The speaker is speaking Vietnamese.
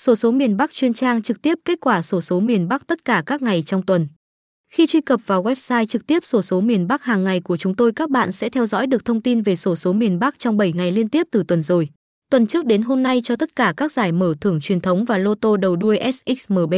Sổ số miền Bắc chuyên trang trực tiếp kết quả sổ số miền Bắc tất cả các ngày trong tuần. Khi truy cập vào website trực tiếp sổ số miền Bắc hàng ngày của chúng tôi, các bạn sẽ theo dõi được thông tin về sổ số miền Bắc trong 7 ngày liên tiếp từ tuần rồi. Tuần trước đến hôm nay cho tất cả các giải mở thưởng truyền thống và lô tô đầu đuôi SXMB.